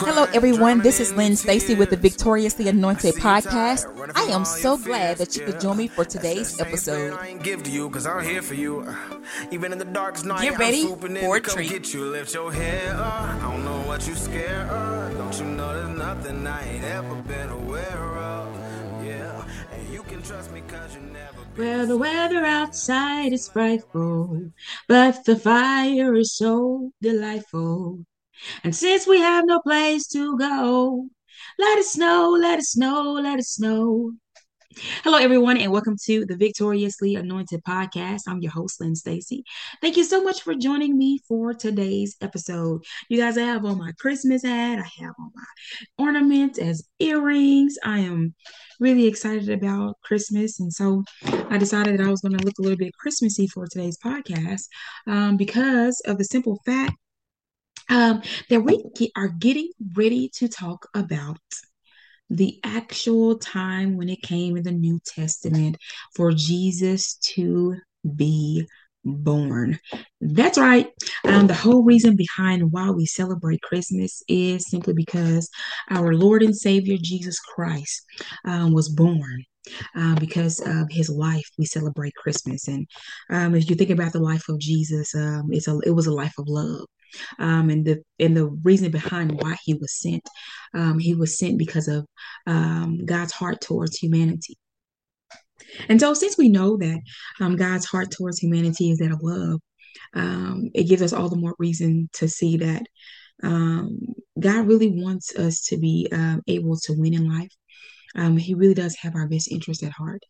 Hello, everyone. This is Lynn Stacy with the Victoriously Anointed podcast. I am so glad that you could join me for today's episode. i didn't give to you because i'm ready for a treat. Get you, lift your head up. I don't know what you scared of. Don't you know there's nothing I ain't ever been aware of? Yeah, and you can trust me cause you never Well, the weather outside is frightful, but the fire is so delightful. And since we have no place to go, let it snow, let it snow, let it snow. Hello, everyone, and welcome to the Victoriously Anointed podcast. I'm your host, Lynn Stacy. Thank you so much for joining me for today's episode. You guys, I have on my Christmas hat, I have on my ornaments as earrings. I am really excited about Christmas, and so I decided that I was going to look a little bit Christmassy for today's podcast um, because of the simple fact um, that we get, are getting ready to talk about the actual time when it came in the New Testament for Jesus to be born. That's right. Um, the whole reason behind why we celebrate Christmas is simply because our Lord and Savior Jesus Christ um, was born. Uh, because of his life, we celebrate Christmas, and um, if you think about the life of Jesus, um, it's a it was a life of love um, and the and the reason behind why he was sent. Um, he was sent because of um, God's heart towards humanity. And so, since we know that um, God's heart towards humanity is that of love, um, it gives us all the more reason to see that um, God really wants us to be able to win in life. he really does have our best interest at heart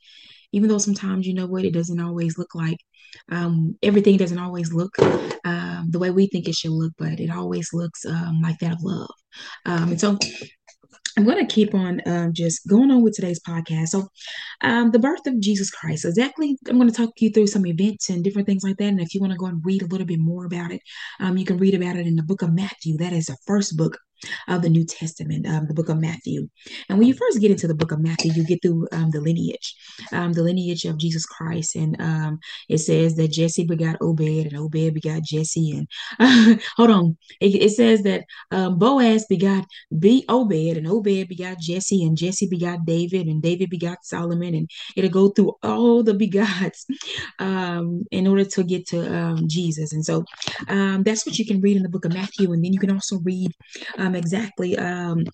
even though sometimes you know what it doesn't always look like um, everything doesn't always look um, the way we think it should look but it always looks um, like that of love um, and so I'm going to keep on um, just going on with today's podcast. So, um, the birth of Jesus Christ. Exactly, I'm going to talk you through some events and different things like that. And if you want to go and read a little bit more about it, you can read about it in the book of Matthew. That is the first book of the New Testament, um, the book of Matthew. And when you first get into the book of Matthew, you get through um, the lineage, um, the lineage of Jesus Christ. And um, it says that Jesse begot Obed, and Obed begot Jesse. And uh, hold on, it, it, says that um, Boaz begot be Obed, and Obed begot Jesse, and Jesse begot David, and David begot Solomon. And it'll go through all the begots um, in order to get to Jesus. And so that's what you can read in the book of Matthew. And then you can also read um, exactly um,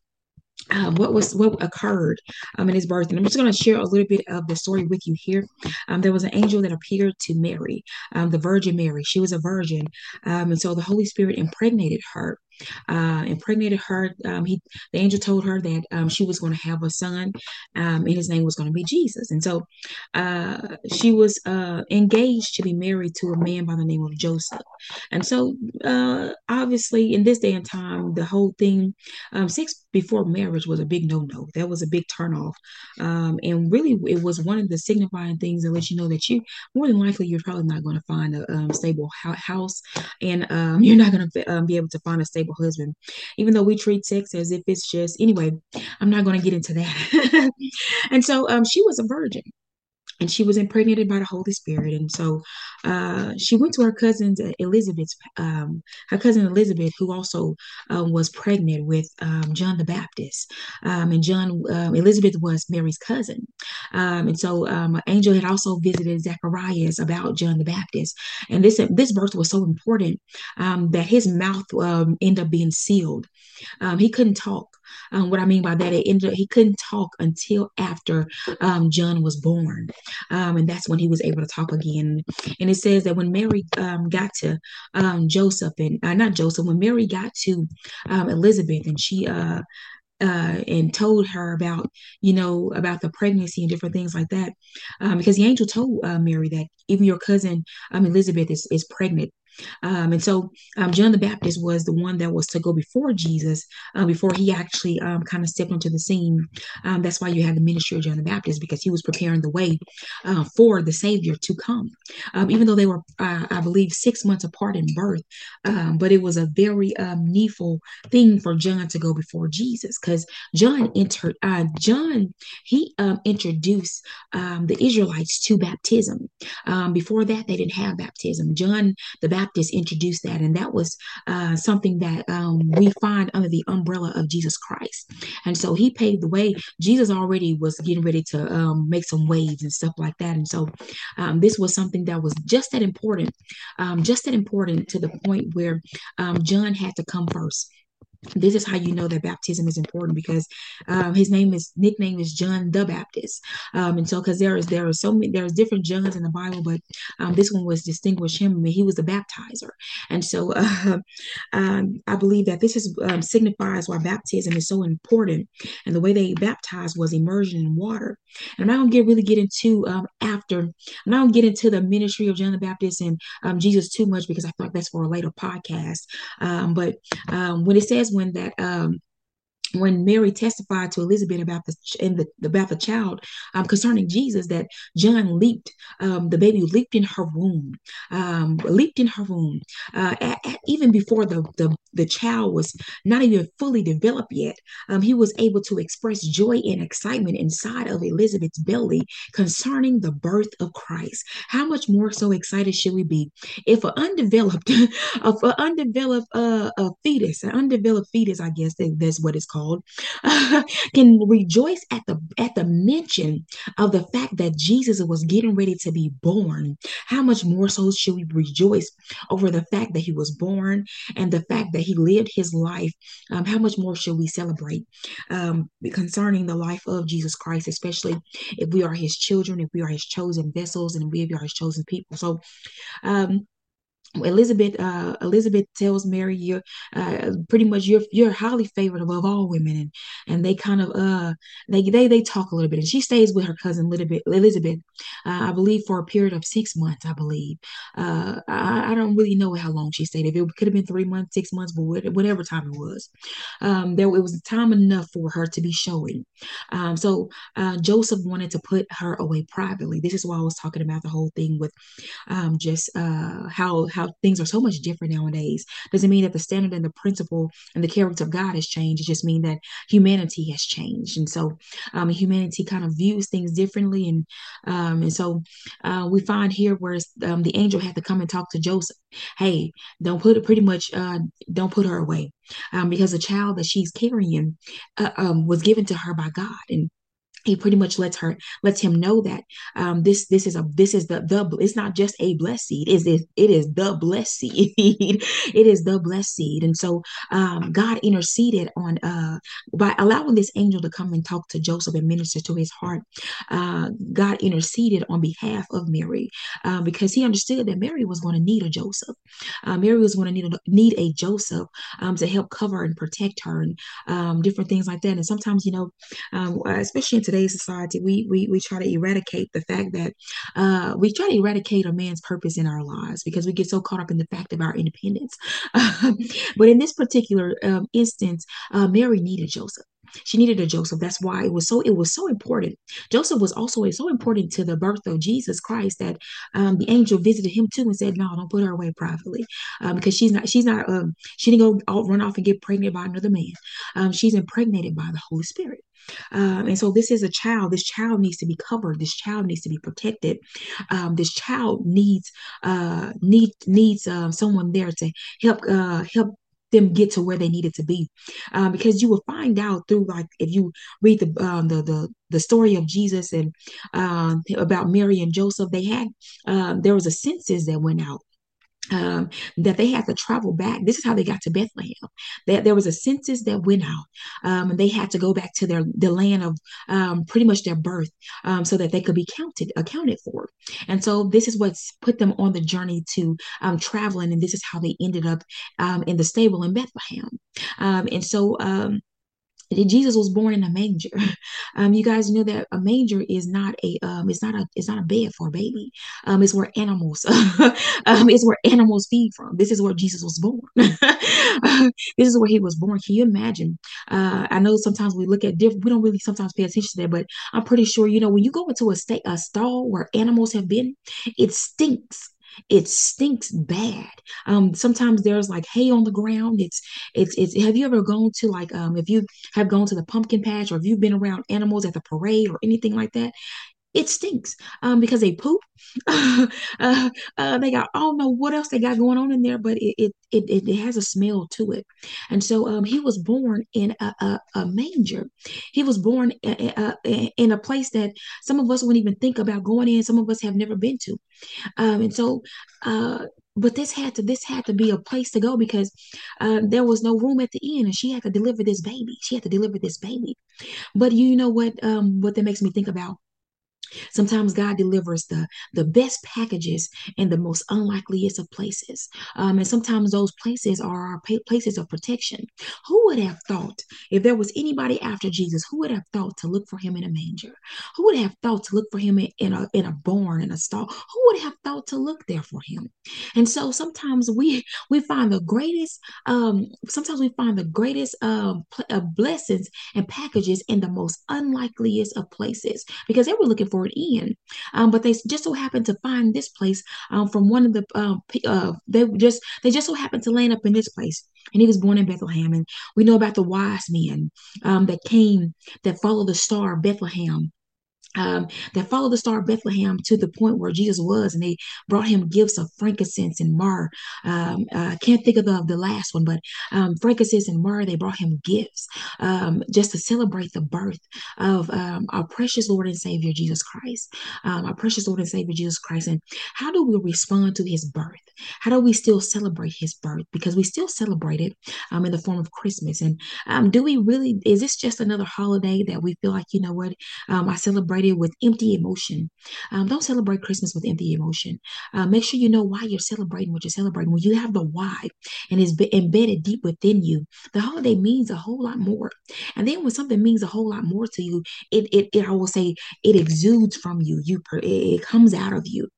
uh, what was what occurred um, in his birth. And I'm just going to share a little bit of the story with you here. Um, there was an angel that appeared to Mary, um, the Virgin Mary. She was a virgin, um, and so the Holy Spirit impregnated her uh, impregnated her. Um, he, the angel told her that um, she was going to have a son, um, and his name was going to be Jesus. And so uh, she was uh, engaged to be married to a man by the name of Joseph. And so, uh, obviously, in this day and time, the whole thing, um, sex before marriage was a big no-no. That was a big turnoff, um, and really, it was one of the signifying things that let you know that you more than likely you're probably not going to find a um, stable house, and you're not going to be able to find a stable stable husband, even though we treat sex as if it's just, anyway, I'm not going to get into that. and so um, she was a virgin and she was impregnated by the Holy Spirit. And so uh, she went to her cousin uh, Elizabeth's, um, her cousin Elizabeth, who also um, was pregnant with um, John the Baptist. Um, and John, um, Elizabeth was Mary's cousin. Um, and so an angel had also visited Zacharias about John the Baptist. And this, this birth was so important that his mouth ended up being sealed. he couldn't talk. Um, what I mean by that, it ended up, he couldn't talk until after um, John was born. Um, and that's when he was able to talk again. And it says that when Mary um, got to um, Joseph and uh, not Joseph, when Mary got to um, Elizabeth and she uh, uh, and told her about, you know, about the pregnancy and different things like that. Um, because the angel told uh, Mary that even your cousin um, Elizabeth is, is pregnant. Um, and so um, John the Baptist was the one that was to go before Jesus, uh, before he actually um, kind of stepped onto the scene. Um, that's why you had the ministry of John the Baptist, because he was preparing the way uh, for the Savior to come. Um, even though they were, uh, I believe, six months apart in birth, um, but it was a very needful thing for John to go before Jesus, because John entered, uh, John, he introduced the Israelites to baptism. before that, they didn't have baptism. John the Baptist Baptists introduced that, and that was uh, something that um, we find under the umbrella of Jesus Christ. And so he paved the way. Jesus already was getting ready to um, make some waves and stuff like that. And so um, this was something that was just that important, um, just that important to the point where um, John had to come first this is how you know that baptism is important because um, his name is nickname is John the Baptist, um, and so because there is there are so many there's different Johns in the Bible, but um, this one was distinguished him. I mean, he was the baptizer, and so uh, I believe that this is um, signifies why baptism is so important, and the way they baptized was immersion in water. And I'm not gonna get really get into after I'm not gonna get into the ministry of John the Baptist and Jesus too much because I feel like that's for a later podcast. but when it says when that um, when Mary testified to Elizabeth about the in the about the child um, concerning Jesus, that John leaped, um, the baby leaped in her womb, um, leaped in her womb, uh, at, at, even before the, the the child was not even fully developed yet. Um, he was able to express joy and excitement inside of Elizabeth's belly concerning the birth of Christ. How much more so excited should we be if an undeveloped, if an undeveloped uh, a fetus, an undeveloped fetus, I guess that, that's what it's called can rejoice at the at the mention of the fact that Jesus was getting ready to be born. How much more so should we rejoice over the fact that he was born and the fact that he lived his life? Um, how much more should we celebrate um, concerning the life of Jesus Christ, especially if we are his children, if we are his chosen vessels, and we are his chosen people? So, um, Elizabeth uh, Elizabeth tells Mary you're uh, pretty much you're you're highly favored above all women. And and they kind of uh they they they talk a little bit. And she stays with her cousin Elizabeth uh, I believe for a period of six months I believe. Uh I, I don't really know how long she stayed. If it could have been three months six months but whatever time it was. Um there it was time enough for her to be showing. Um so uh, Joseph wanted to put her away privately. This is why I was talking about the whole thing with um just uh how how how things are so much different nowadays doesn't mean that the standard and the principle and the character of God has changed. It just means that humanity has changed, and so um, humanity kind of views things differently, and um, and so uh, we find here where um, the angel had to come and talk to Joseph. Hey, don't put it pretty much. Uh, don't put her away um, because the child that she's carrying uh, um, was given to her by God, and he pretty much lets her lets him know that um, this this is a this is the the it's not just a blessed seed is it it is the blessed seed. It is the blessed seed. And so um, God interceded on uh, by allowing this angel to come and talk to Joseph and minister to his heart uh, God interceded on behalf of Mary uh, because he understood that Mary was going to need a Joseph. Uh, Mary was going to need a need a Joseph um, to help cover and protect her and um, different things like that. And sometimes you know um, especially in society, we we we try to eradicate the fact that uh, we try to eradicate a man's purpose in our lives because we get so caught up in the fact of our independence. but in this particular um, instance, uh, Mary needed Joseph she needed a joseph that's why it was so it was so important joseph was also so important to the birth of jesus christ that um, the angel visited him too and said no don't put her away privately um, because she's not she's not um, she didn't go run off and get pregnant by another man um, she's impregnated by the holy spirit um, and so this is a child. This child needs to be covered. This child needs to be protected. Um, this child needs uh, need, needs uh, someone there to help uh, help them get to where they needed to be. Um, because you will find out through like if you read the um, the, the the story of Jesus and um, about Mary and Joseph they had um, there was a census that went out um, that they had to travel back. This is how they got to Bethlehem. That there was a census that went out, um, and they had to go back to their the land of um, pretty much their birth, um, so that they could be counted accounted for. And so this is what's put them on the journey to um, traveling, and this is how they ended up um, in the stable in Bethlehem. Um, and so Jesus was born in a manger. Um, you guys know that a manger is not a um, it's not a it's not a bed for a baby. Um, it's where animals um, it's where animals feed from. This is where Jesus was born. this is where he was born. Can you imagine? Uh, I know sometimes we look at different. We don't really sometimes pay attention to that, but I'm pretty sure you know when you go into a state a stall where animals have been, it stinks it stinks bad. Um sometimes there's like hay on the ground. It's it's it's have you ever gone to like um if you have gone to the pumpkin patch or if you've been around animals at the parade or anything like that it stinks um, because they poop. uh, uh, they got I don't know what else they got going on in there, but it it it, it has a smell to it. And so um, he was born in a, a, a manger. He was born a, a, in a place that some of us wouldn't even think about going in. Some of us have never been to. Um, and so uh, but this had to this had to be a place to go because uh, there was no room at the inn and she had to deliver this baby she had to deliver this baby but you know what um what that makes me think about Sometimes God delivers the, the best packages in the most unlikeliest of places. Um, and sometimes those places are our places of protection. Who would have thought, if there was anybody after Jesus, who would have thought to look for him in a manger? Who would have thought to look for him in, in a, in a barn, in a stall? Who would have thought to look there for him? And so sometimes we we find the greatest, um, sometimes we find the greatest um, pl- uh, blessings and packages in the most unlikeliest of places because they were looking for in. Um, but they just so happened to find this place um, from one of the uh, uh, they just they just so happened to land up in this place. And he was born in Bethlehem. And we know about the wise men um, that came that followed the star of Bethlehem um, that followed the star of Bethlehem to the point where Jesus was, and they brought him gifts of frankincense and myrrh. Um, uh, I can't think of the, the last one, but um, frankincense and myrrh, they brought him gifts um, just to celebrate the birth of um, our precious Lord and Savior, Jesus Christ. Um, our precious Lord and Savior, Jesus Christ. And how do we respond to his birth? How do we still celebrate his birth? Because we still celebrate it in the form of Christmas. And do we really, is this just another holiday that we feel like, you know what, I celebrate celebrate it with empty emotion. Um, don't celebrate Christmas with empty emotion. Uh, make sure you know why you're celebrating what you're celebrating. When you have the why and it's embedded deep within you, the holiday means a whole lot more. And then when something means a whole lot more to you, it, it, it I will say, it exudes from you. You, it, it comes out of you.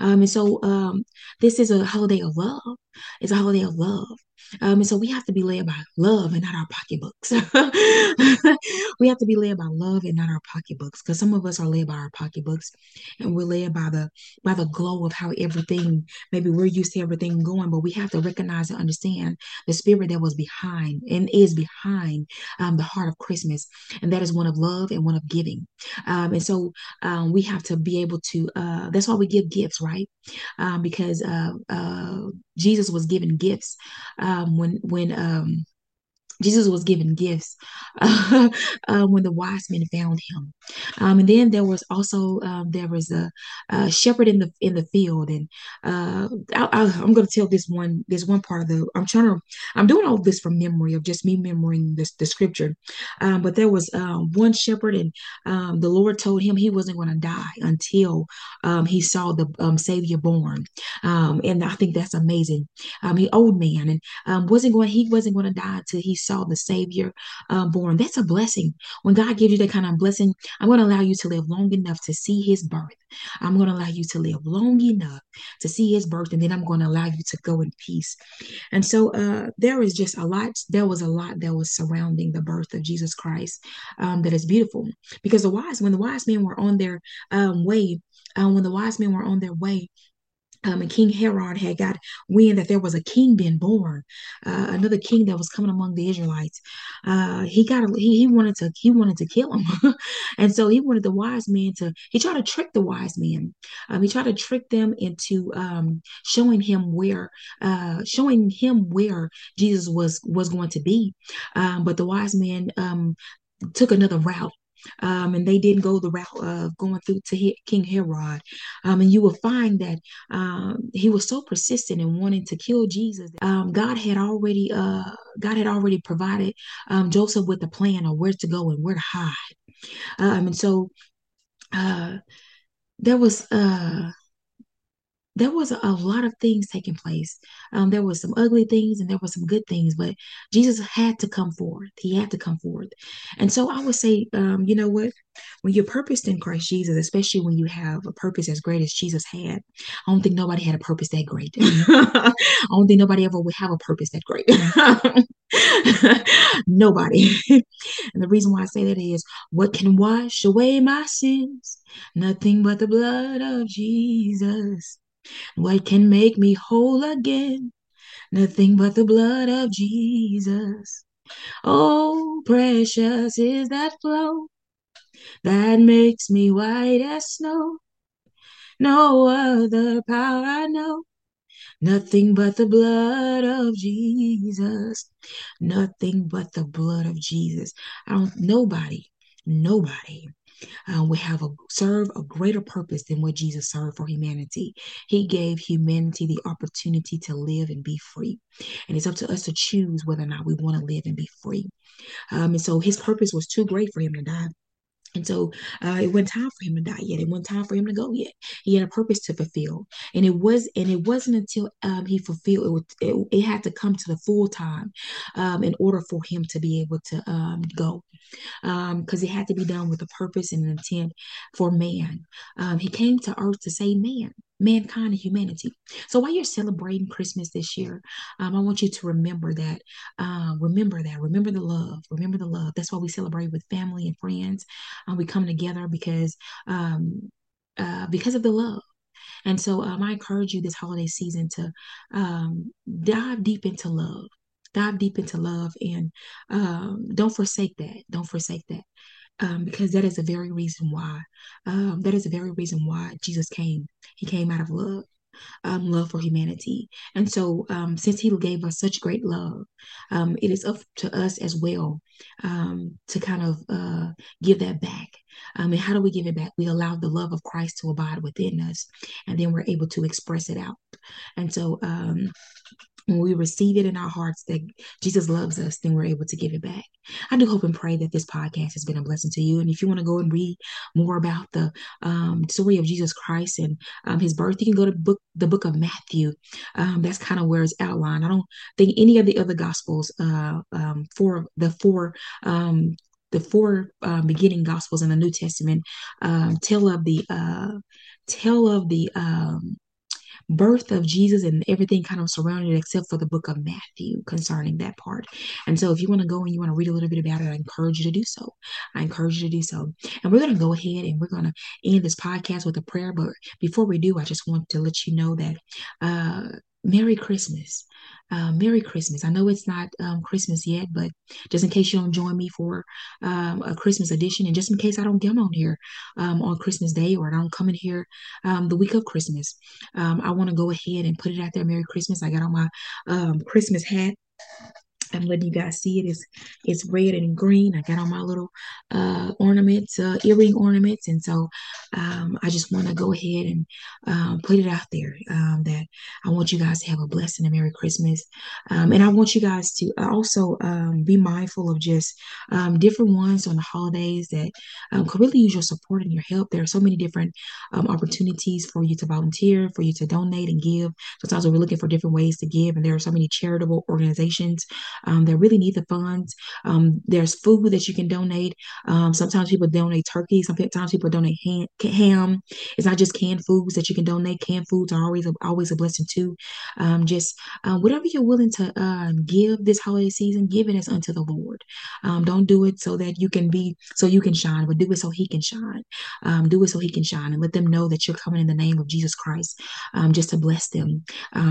Um, and so um, this is a holiday of love. It's a holiday of love. Um, and so we have to be led by love and not our pocketbooks. we have to be led by love and not our pocketbooks, because some of us are led by our pocketbooks, and we're led by the by the glow of how everything. Maybe we're used to everything going, but we have to recognize and understand the spirit that was behind and is behind um, the heart of Christmas, and that is one of love and one of giving. Um, and so um, we have to be able to. Uh, that's why we give gifts, right? Um, because uh, uh, Jesus was given gifts um, when when um, Jesus was given gifts uh, when the wise men found him, um, and then there was also um, there was a, a, shepherd in the in the field, and uh, I, am going to tell this one this one part of the I'm trying to I'm doing all this from memory of just me remembering this the scripture, um, but there was um, one shepherd, and um, the Lord told him he wasn't going to die until um, he saw the Savior born, and I think that's amazing. he old man and wasn't going he wasn't going to die until he saw the Savior uh, born. That's a blessing. When God gives you that kind of blessing, I'm going to allow you to live long enough to see His birth. I'm going to allow you to live long enough to see His birth, and then I'm going to allow you to go in peace. And so uh, there is just a lot. There was a lot that was surrounding the birth of Jesus Christ um, that is beautiful because the wise, when the wise men were on their um, way, um, when the wise men were on their way um, and King Herod had got wind that there was a king being born, uh, another king that was coming among the Israelites. Uh, he got a, he, he wanted to he wanted to kill him, and so he wanted the wise men to he tried to trick the wise men. Um, he tried to trick them into um, showing him where uh, showing him where Jesus was was going to be, um, but the wise men um, took another route um, and they didn't go the route of going through to King Herod. Um, and you will find that um, he was so persistent in wanting to kill Jesus. Um, God had already uh, God had already provided um, Joseph with a plan of where to go and where to hide. Um, and so uh, there was uh, there was a, lot of things taking place. Um, there was some ugly things and there were some good things, but Jesus had to come forth. He had to come forth. And so I would say, um, you know what? When you're purposed in Christ Jesus, especially when you have a purpose as great as Jesus had, I don't think nobody had a purpose that great. I don't think nobody ever would have a purpose that great. nobody. and the reason why I say that is what can wash away my sins? Nothing but the blood of Jesus. What can make me whole again? Nothing but the blood of Jesus. Oh, precious is that flow that makes me white as snow. No other power I know. Nothing but the blood of Jesus. Nothing but the blood of Jesus. I don't nobody, nobody uh, we have a serve a greater purpose than what Jesus served for humanity. He gave humanity the opportunity to live and be free, and it's up to us to choose whether or not we want to live and be free. Um, and so His purpose was too great for Him to die. And so uh, it wasn't time for him to die yet. It wasn't time for him to go yet. He had a purpose to fulfill, and it was, and it wasn't until um, he fulfilled it, it, it. had to come to the full time um, in order for him to be able to um, go because um, it had to be done with a purpose and an intent for man. Um, he came to earth to save man, mankind and humanity. So while you're celebrating Christmas this year, um, I want you to remember that. Uh, remember that. Remember the love. Remember the love. That's why we celebrate with family and friends. Uh, we come together because um, uh, because of the love. And so um, I encourage you this holiday season to um, dive deep into love dive deep into love and um, don't forsake that. Don't forsake that. Um, because that is the very reason why. Um, that is the very reason why Jesus came. He came out of love. Um, love for humanity. And so, um, since He gave us such great love, um, it is up to us as well um, to kind of uh, give that back. Um, and how do we give it back? We allow the love of Christ to abide within us, and then we're able to express it out. And so, um, when we receive it in our hearts that Jesus loves us, then we're able to give it back. I do hope and pray that this podcast has been a blessing to you. And if you want to go and read more about the um, story of Jesus Christ and um, his birth, you can go to book the book of Matthew. Um, that's kind of where it's outlined. I don't think any of the other gospels uh, um, for the four um, the four uh, beginning gospels in the New Testament um, tell of the uh, tell of the um, birth of Jesus and everything kind of surrounded it, except for the book of Matthew concerning that part. And so, if you want to go and you want to read a little bit about it, I encourage you to do so. I encourage you to do so. And we're going to go ahead and we're going to end this podcast with a prayer. But before we do, I just want to let you know that uh, Merry Christmas. Uh, Merry Christmas. I know it's not um, Christmas yet, but just in case you don't join me for um, a Christmas edition, and just in case I don't come on here um, on Christmas Day or I don't come in here um, the week of Christmas, um, I want to go ahead and put it out there. Merry Christmas. I got on my um, Christmas hat I'm letting you guys see it. It's it's red and green. I got on my little uh, ornaments, uh, earring ornaments, and so um, I just want to go ahead and um, put it out there um, that I want you guys to have a blessed and a Merry Christmas, um, and I want you guys to also um, be mindful of just um, different ones on the holidays that could really use your support and your help. There are so many different opportunities for you to volunteer, for you to donate and give. Sometimes we're looking for different ways to give, and there are so many charitable organizations um, that really need the funds. Um, there's food that you can donate. Um, sometimes people donate turkey. Sometimes people donate ham, ham. It's not just canned foods that you can donate. Canned foods are always a, always a blessing too. Um, just uh, whatever you're willing to um, give this holiday season, give it as unto the Lord. Don't do it so that you can be so you can shine, but do it so He can shine. do it so He can shine, and let them know that you're coming in the name of Jesus Christ, just to bless them,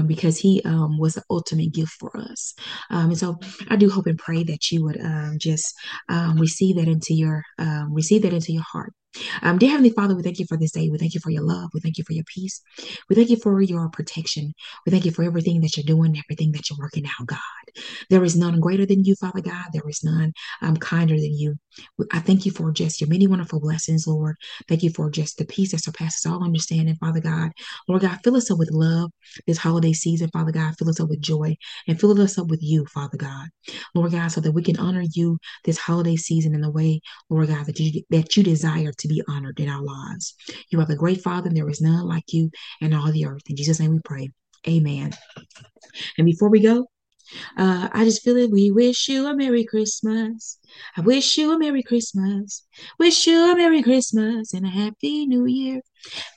because He was the ultimate gift for us. and so I do hope and pray that you would um, just um, receive that into your um, receive that into your heart. Um, dear Heavenly Father, we thank you for this day. We thank you for your love. We thank you for your peace. We thank you for your protection. We thank you for everything that you're doing, everything that you're working out, God. There is none greater than you, Father God. There is none um, kinder than you. I thank you for just your many wonderful blessings, Lord. Thank you for just the peace that surpasses all understanding, Father God. Lord God, fill us up with love this holiday season, Father God. Fill us up with joy and fill us up with you, Father God. Lord God, so that we can honor you this holiday season in the way, Lord God, that you that you desire to be honored in our lives. You are the great Father, and there is none like you in all the earth. In Jesus' name we pray. Amen. And before we go, uh, I just feel it. We wish you a Merry Christmas. I wish you a Merry Christmas. Wish you a Merry Christmas and a Happy New Year.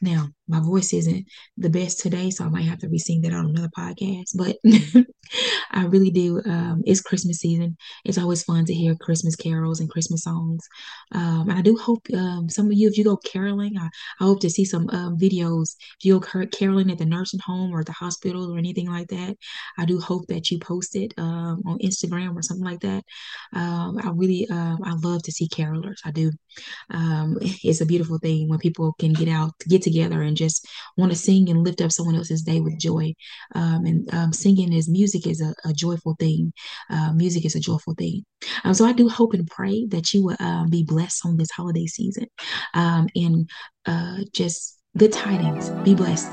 Now, my voice isn't the best today, so I might have to re-sing that on another podcast. But I really do. Um, it's Christmas season. It's always fun to hear Christmas carols and Christmas songs. Um, and I do hope um, some of you, if you go caroling, I, I hope to see some um, videos. If you go caroling at the nursing home or the hospital or anything like that, I do hope that you post it um, on Instagram or something like that. Um, I really, I love to see carolers. I do. it's a beautiful thing when people can get out, get together, and just want to sing and lift up someone else's day with joy. and singing is music is a, a joyful thing. Uh, music is a joyful thing. Um, so I do hope and pray that you will um, be blessed on this holiday season um, and uh, just good tidings. Be blessed.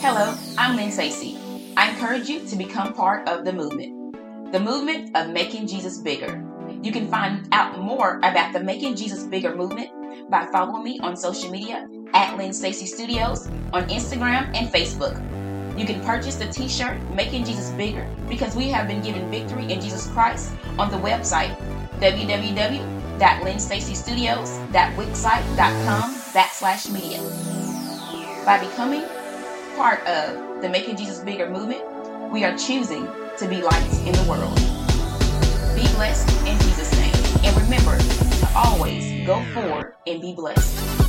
Hello, I'm Lynn Stacy. I encourage you to become part of the movement, the movement of making Jesus bigger. You can find out more about the Making Jesus Bigger movement by following me on social media at Lynn Stacy Studios on Instagram and Facebook. You can purchase the t-shirt Making Jesus Bigger because we have been given victory in Jesus Christ on the website www.lynnstacystudios.wixsite.com backslash media. By becoming part of the Making Jesus Bigger movement, we are choosing to be lights in the world. Be blessed in Jesus' name. And remember to always go forward and be blessed.